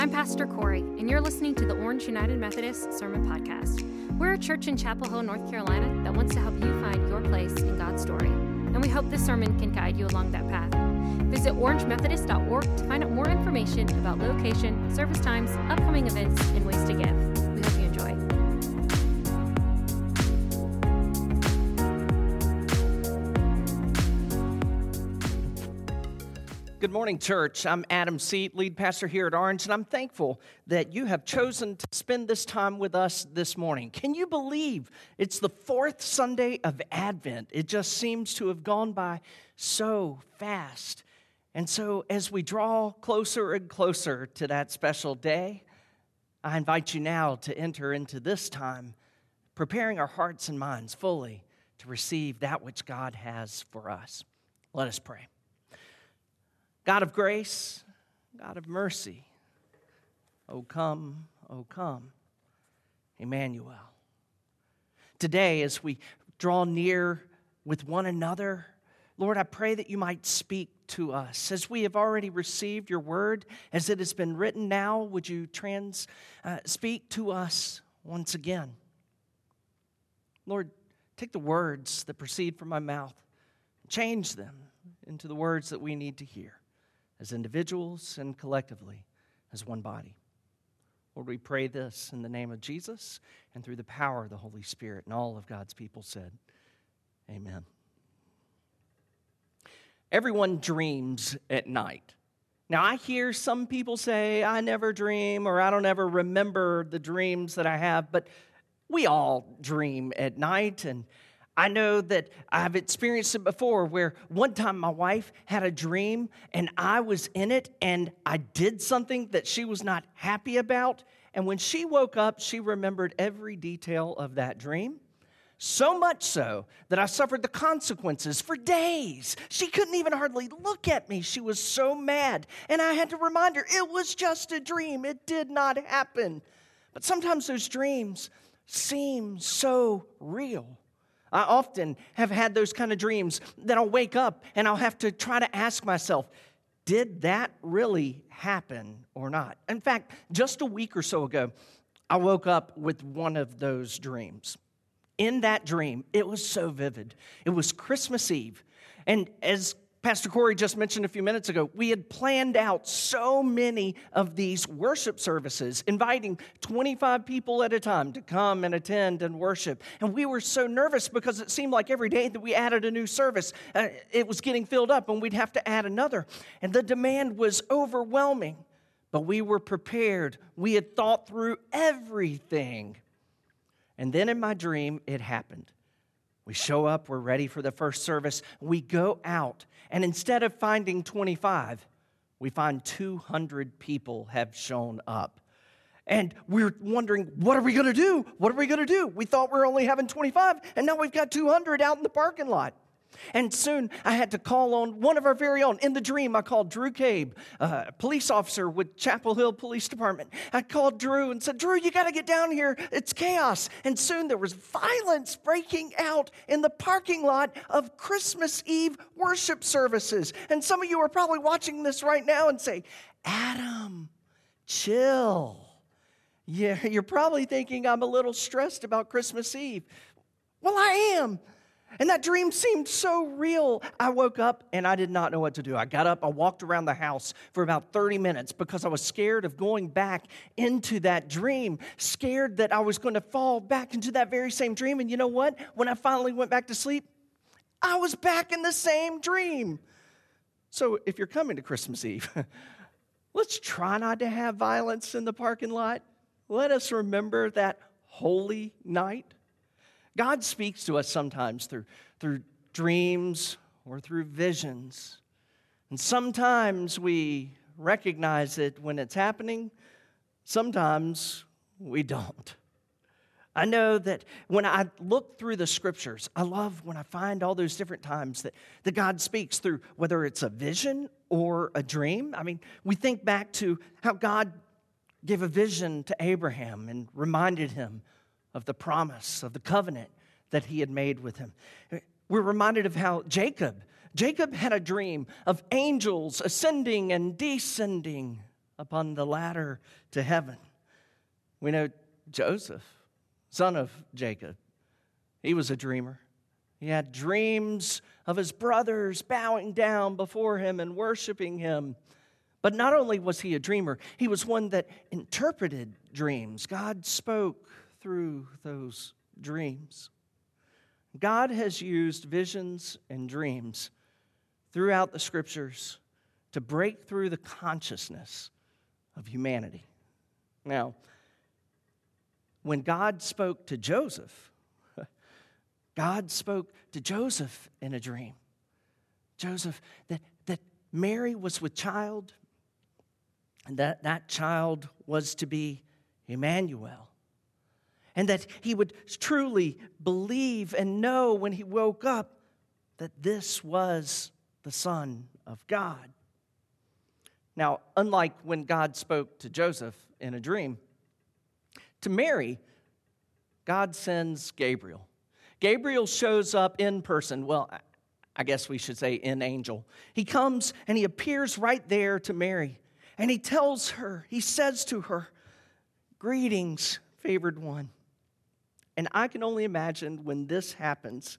I'm Pastor Corey, and you're listening to the Orange United Methodist Sermon Podcast. We're a church in Chapel Hill, North Carolina that wants to help you find your place in God's story. And we hope this sermon can guide you along that path. Visit orangemethodist.org to find out more information about location, service times, upcoming events, and ways to give. Good morning, church. I'm Adam Seat, lead pastor here at Orange, and I'm thankful that you have chosen to spend this time with us this morning. Can you believe it's the fourth Sunday of Advent? It just seems to have gone by so fast. And so, as we draw closer and closer to that special day, I invite you now to enter into this time, preparing our hearts and minds fully to receive that which God has for us. Let us pray. God of grace, God of mercy, oh come, oh come, Emmanuel. Today, as we draw near with one another, Lord, I pray that you might speak to us. As we have already received your word, as it has been written now, would you trans, uh, speak to us once again? Lord, take the words that proceed from my mouth, change them into the words that we need to hear as individuals and collectively as one body. Lord, we pray this in the name of Jesus and through the power of the Holy Spirit. And all of God's people said, Amen. Everyone dreams at night. Now, I hear some people say, I never dream or I don't ever remember the dreams that I have, but we all dream at night. And I know that I've experienced it before where one time my wife had a dream and I was in it and I did something that she was not happy about. And when she woke up, she remembered every detail of that dream. So much so that I suffered the consequences for days. She couldn't even hardly look at me. She was so mad. And I had to remind her it was just a dream, it did not happen. But sometimes those dreams seem so real. I often have had those kind of dreams that I'll wake up and I'll have to try to ask myself, did that really happen or not? In fact, just a week or so ago, I woke up with one of those dreams. In that dream, it was so vivid. It was Christmas Eve. And as Pastor Corey just mentioned a few minutes ago, we had planned out so many of these worship services, inviting 25 people at a time to come and attend and worship. And we were so nervous because it seemed like every day that we added a new service, uh, it was getting filled up and we'd have to add another. And the demand was overwhelming. But we were prepared, we had thought through everything. And then in my dream, it happened. We show up, we're ready for the first service. We go out, and instead of finding 25, we find 200 people have shown up. And we're wondering, what are we gonna do? What are we gonna do? We thought we were only having 25, and now we've got 200 out in the parking lot. And soon I had to call on one of our very own. In the dream, I called Drew Cabe, a police officer with Chapel Hill Police Department. I called Drew and said, Drew, you got to get down here. It's chaos. And soon there was violence breaking out in the parking lot of Christmas Eve worship services. And some of you are probably watching this right now and say, Adam, chill. Yeah, you're probably thinking I'm a little stressed about Christmas Eve. Well, I am. And that dream seemed so real. I woke up and I did not know what to do. I got up, I walked around the house for about 30 minutes because I was scared of going back into that dream, scared that I was going to fall back into that very same dream. And you know what? When I finally went back to sleep, I was back in the same dream. So if you're coming to Christmas Eve, let's try not to have violence in the parking lot. Let us remember that holy night. God speaks to us sometimes through, through dreams or through visions. And sometimes we recognize it when it's happening, sometimes we don't. I know that when I look through the scriptures, I love when I find all those different times that, that God speaks through, whether it's a vision or a dream. I mean, we think back to how God gave a vision to Abraham and reminded him of the promise, of the covenant that he had made with him. We're reminded of how Jacob, Jacob had a dream of angels ascending and descending upon the ladder to heaven. We know Joseph, son of Jacob, he was a dreamer. He had dreams of his brothers bowing down before him and worshiping him. But not only was he a dreamer, he was one that interpreted dreams. God spoke through those dreams. God has used visions and dreams throughout the scriptures to break through the consciousness of humanity. Now, when God spoke to Joseph, God spoke to Joseph in a dream. Joseph, that, that Mary was with child, and that that child was to be Emmanuel. And that he would truly believe and know when he woke up that this was the Son of God. Now, unlike when God spoke to Joseph in a dream, to Mary, God sends Gabriel. Gabriel shows up in person. Well, I guess we should say in angel. He comes and he appears right there to Mary. And he tells her, he says to her, Greetings, favored one. And I can only imagine when this happens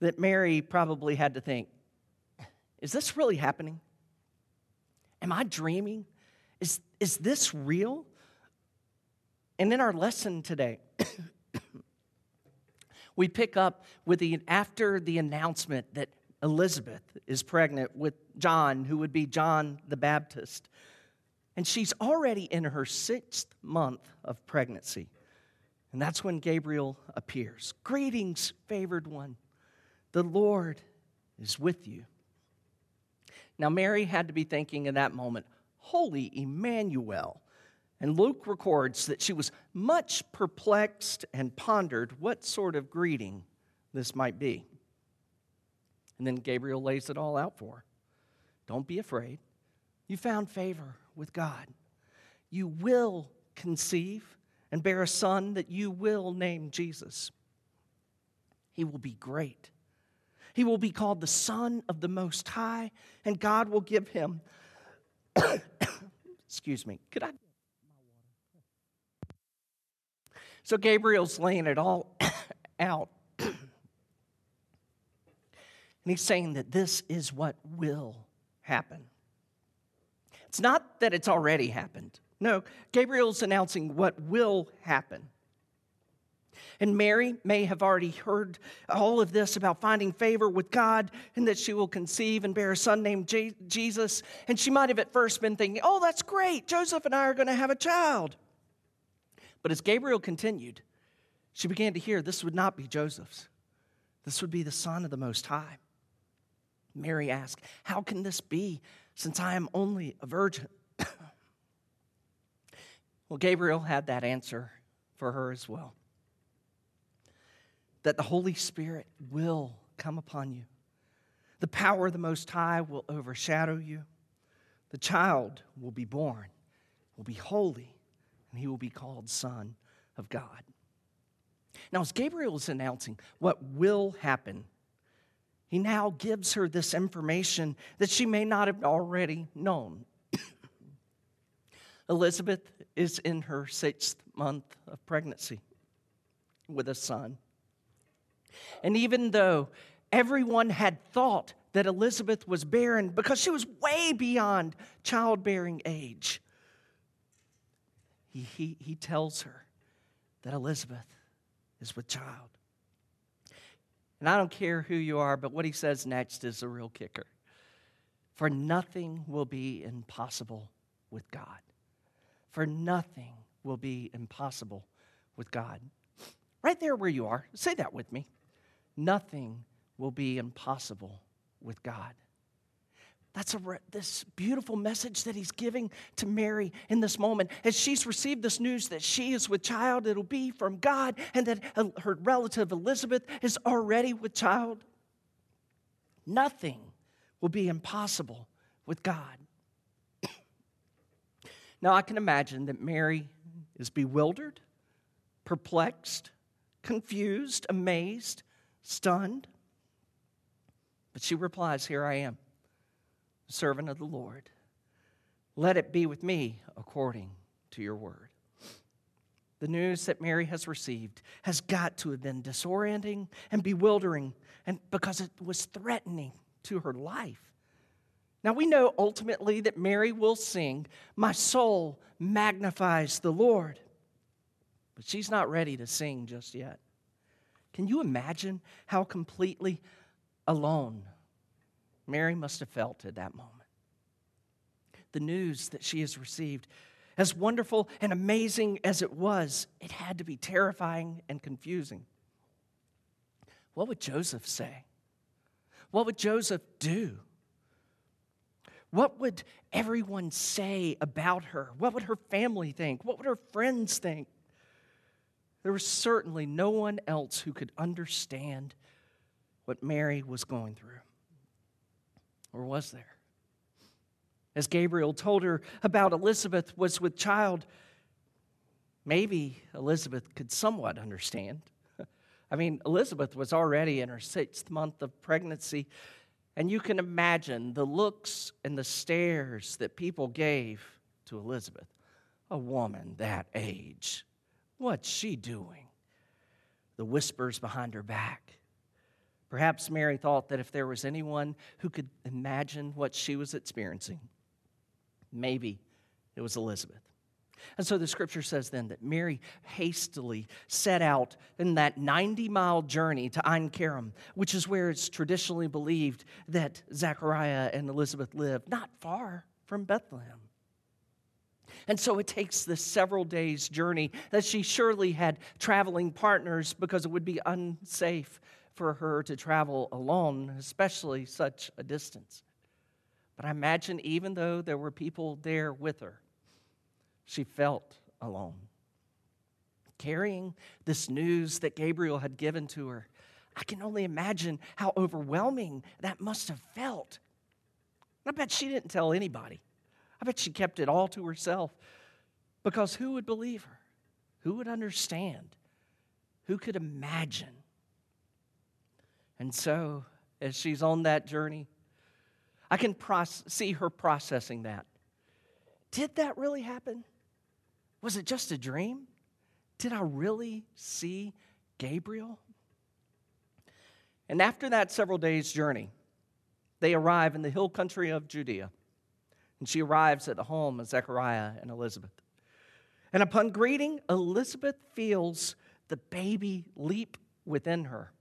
that Mary probably had to think, Is this really happening? Am I dreaming? Is, is this real? And in our lesson today, we pick up with the after the announcement that Elizabeth is pregnant with John, who would be John the Baptist. And she's already in her sixth month of pregnancy. And that's when Gabriel appears. Greetings, favored one. The Lord is with you. Now, Mary had to be thinking in that moment, Holy Emmanuel. And Luke records that she was much perplexed and pondered what sort of greeting this might be. And then Gabriel lays it all out for her. Don't be afraid. You found favor with God. You will conceive and bear a son that you will name Jesus. He will be great. He will be called the Son of the Most High, and God will give him. Excuse me. Could I? So Gabriel's laying it all out. and he's saying that this is what will happen. It's not that it's already happened. No, Gabriel's announcing what will happen. And Mary may have already heard all of this about finding favor with God and that she will conceive and bear a son named Jesus. And she might have at first been thinking, oh, that's great. Joseph and I are going to have a child. But as Gabriel continued, she began to hear this would not be Joseph's, this would be the Son of the Most High. Mary asked, How can this be since I am only a virgin? Well, Gabriel had that answer for her as well that the Holy Spirit will come upon you. The power of the Most High will overshadow you. The child will be born, will be holy, and he will be called Son of God. Now, as Gabriel is announcing what will happen, he now gives her this information that she may not have already known. Elizabeth is in her sixth month of pregnancy with a son. And even though everyone had thought that Elizabeth was barren because she was way beyond childbearing age, he, he, he tells her that Elizabeth is with child. And I don't care who you are, but what he says next is a real kicker. For nothing will be impossible with God. For nothing will be impossible with God. Right there where you are, say that with me. Nothing will be impossible with God. That's a, this beautiful message that he's giving to Mary in this moment. As she's received this news that she is with child, it'll be from God, and that her relative Elizabeth is already with child. Nothing will be impossible with God. Now, I can imagine that Mary is bewildered, perplexed, confused, amazed, stunned. But she replies, Here I am servant of the Lord. let it be with me according to your word. The news that Mary has received has got to have been disorienting and bewildering, and because it was threatening to her life. Now we know ultimately that Mary will sing, My soul magnifies the Lord. But she's not ready to sing just yet. Can you imagine how completely alone Mary must have felt at that moment? The news that she has received, as wonderful and amazing as it was, it had to be terrifying and confusing. What would Joseph say? What would Joseph do? What would everyone say about her? What would her family think? What would her friends think? There was certainly no one else who could understand what Mary was going through. Or was there? As Gabriel told her about Elizabeth was with child, maybe Elizabeth could somewhat understand. I mean, Elizabeth was already in her sixth month of pregnancy, and you can imagine the looks and the stares that people gave to Elizabeth, a woman that age. What's she doing? The whispers behind her back. Perhaps Mary thought that if there was anyone who could imagine what she was experiencing, maybe it was Elizabeth. And so the scripture says then that Mary hastily set out in that 90 mile journey to Ein Kerem, which is where it's traditionally believed that Zechariah and Elizabeth lived, not far from Bethlehem. And so it takes this several days' journey that she surely had traveling partners because it would be unsafe for her to travel alone, especially such a distance. But I imagine even though there were people there with her, she felt alone. Carrying this news that Gabriel had given to her, I can only imagine how overwhelming that must have felt. I bet she didn't tell anybody. I bet she kept it all to herself because who would believe her? Who would understand? Who could imagine? And so, as she's on that journey, I can see her processing that. Did that really happen? Was it just a dream? Did I really see Gabriel? And after that several days' journey, they arrive in the hill country of Judea. And she arrives at the home of Zechariah and Elizabeth. And upon greeting, Elizabeth feels the baby leap within her.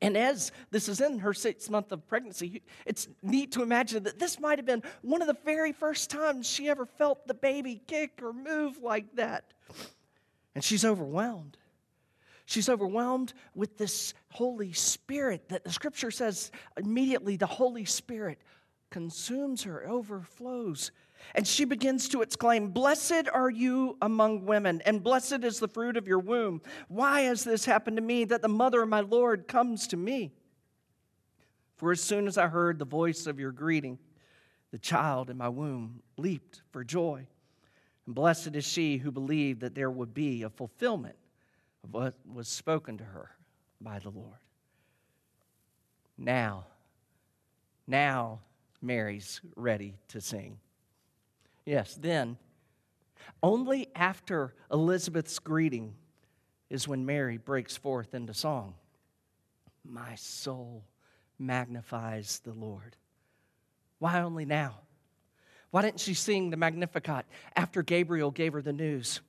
And as this is in her sixth month of pregnancy, it's neat to imagine that this might have been one of the very first times she ever felt the baby kick or move like that. And she's overwhelmed. She's overwhelmed with this Holy Spirit that the scripture says immediately the Holy Spirit consumes her, overflows. And she begins to exclaim, Blessed are you among women, and blessed is the fruit of your womb. Why has this happened to me that the mother of my Lord comes to me? For as soon as I heard the voice of your greeting, the child in my womb leaped for joy. And blessed is she who believed that there would be a fulfillment of what was spoken to her by the Lord. Now, now Mary's ready to sing. Yes, then, only after Elizabeth's greeting is when Mary breaks forth into song. My soul magnifies the Lord. Why only now? Why didn't she sing the Magnificat after Gabriel gave her the news?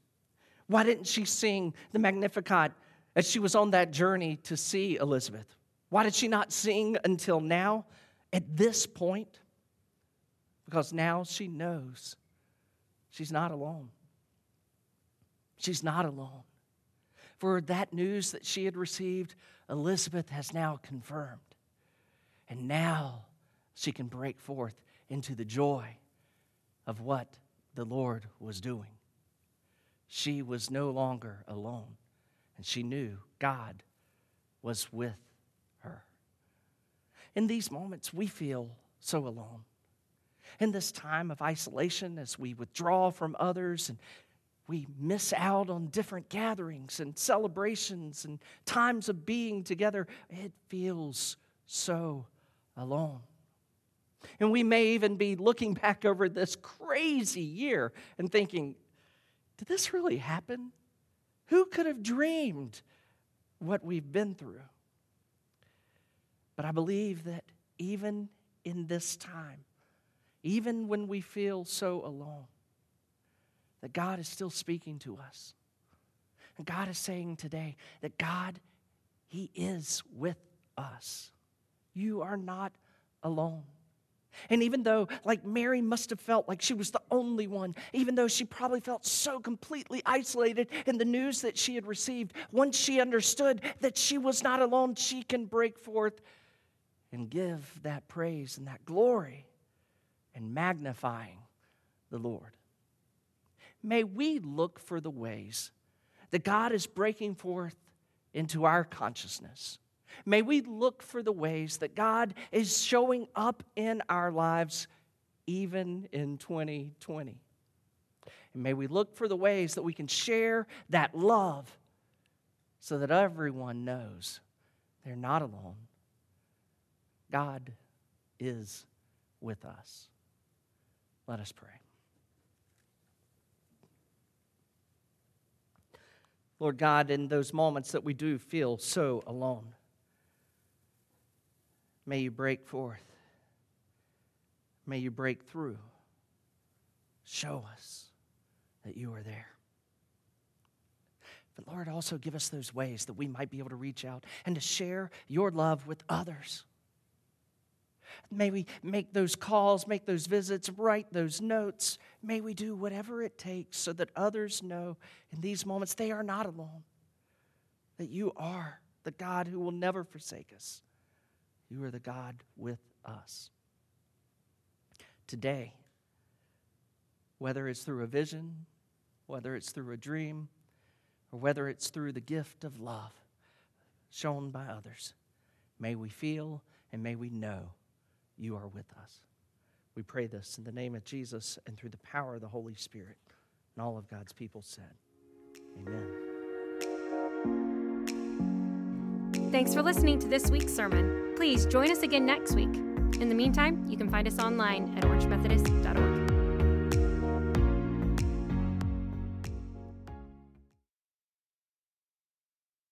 Why didn't she sing the Magnificat as she was on that journey to see Elizabeth? Why did she not sing until now, at this point? Because now she knows she's not alone. She's not alone. For that news that she had received, Elizabeth has now confirmed. And now she can break forth into the joy of what the Lord was doing. She was no longer alone, and she knew God was with her. In these moments, we feel so alone in this time of isolation as we withdraw from others and we miss out on different gatherings and celebrations and times of being together, it feels so alone. And we may even be looking back over this crazy year and thinking, did this really happen? Who could have dreamed what we've been through? But I believe that even in this time, even when we feel so alone, that God is still speaking to us. And God is saying today that God, He is with us. You are not alone. And even though, like Mary must have felt like she was the only one, even though she probably felt so completely isolated in the news that she had received, once she understood that she was not alone, she can break forth and give that praise and that glory and magnifying the Lord. May we look for the ways that God is breaking forth into our consciousness May we look for the ways that God is showing up in our lives even in 2020. And may we look for the ways that we can share that love so that everyone knows they're not alone. God is with us. Let us pray. Lord God, in those moments that we do feel so alone, May you break forth. May you break through. Show us that you are there. But Lord, also give us those ways that we might be able to reach out and to share your love with others. May we make those calls, make those visits, write those notes. May we do whatever it takes so that others know in these moments they are not alone, that you are the God who will never forsake us. You are the God with us. Today, whether it's through a vision, whether it's through a dream, or whether it's through the gift of love shown by others, may we feel and may we know you are with us. We pray this in the name of Jesus and through the power of the Holy Spirit. And all of God's people said, Amen. Thanks for listening to this week's sermon. Please join us again next week. In the meantime, you can find us online at orangemethodist.org.